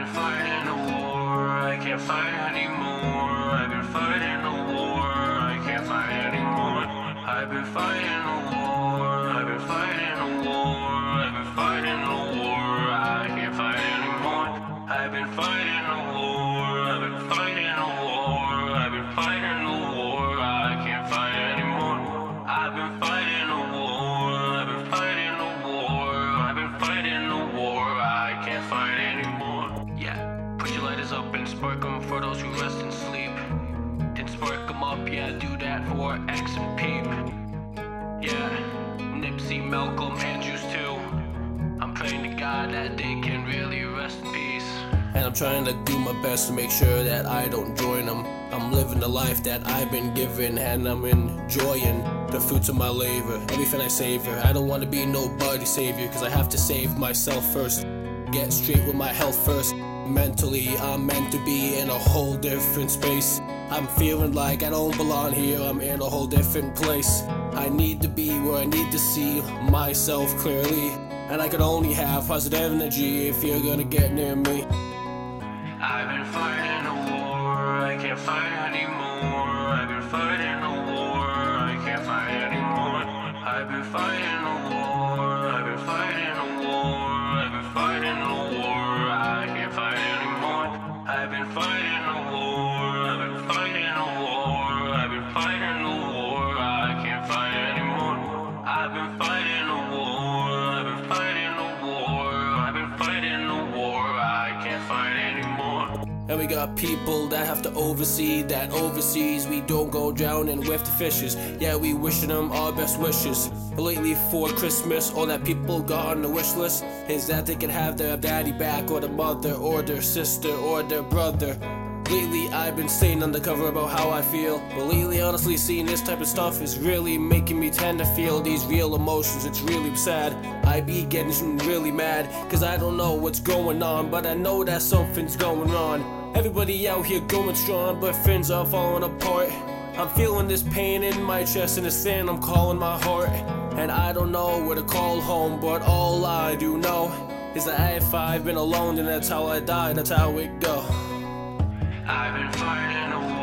Been fighting a war, I can't fight anymore. I've been fighting a war, I can't fight anymore. I've been fighting a war, I've been fighting a war, I've been fighting a war, I can't fight anymore. I've been fighting a war, for X and Peep. Yeah, Nipsey, Malcolm, and Juice too. I'm praying to God that they can really rest in peace. And I'm trying to do my best to make sure that I don't join them. I'm living the life that I've been given, and I'm enjoying the fruits of my labor, everything I savor. I don't want to be nobody's savior, cause I have to save myself first. Get straight with my health first. Mentally, I'm meant to be in a whole different space. I'm feeling like I don't belong here, I'm in a whole different place. I need to be where I need to see myself clearly. And I can only have positive energy if you're gonna get near me. I've been fighting a war, I can't fight I've And we got people that have to oversee that overseas we don't go drowning with the fishes. Yeah, we wishing them our best wishes. But lately for Christmas, all that people got on the wish list is that they can have their daddy back, or their mother, or their sister, or their brother. Lately, I've been staying undercover about how I feel. But lately, honestly, seeing this type of stuff is really making me tend to feel these real emotions. It's really sad. I be getting really mad, cause I don't know what's going on, but I know that something's going on. Everybody out here going strong, but friends are falling apart. I'm feeling this pain in my chest and this thing I'm calling my heart. And I don't know where to call home, but all I do know is that if I've been alone, then that's how I die, that's how it go. I've been fighting a war,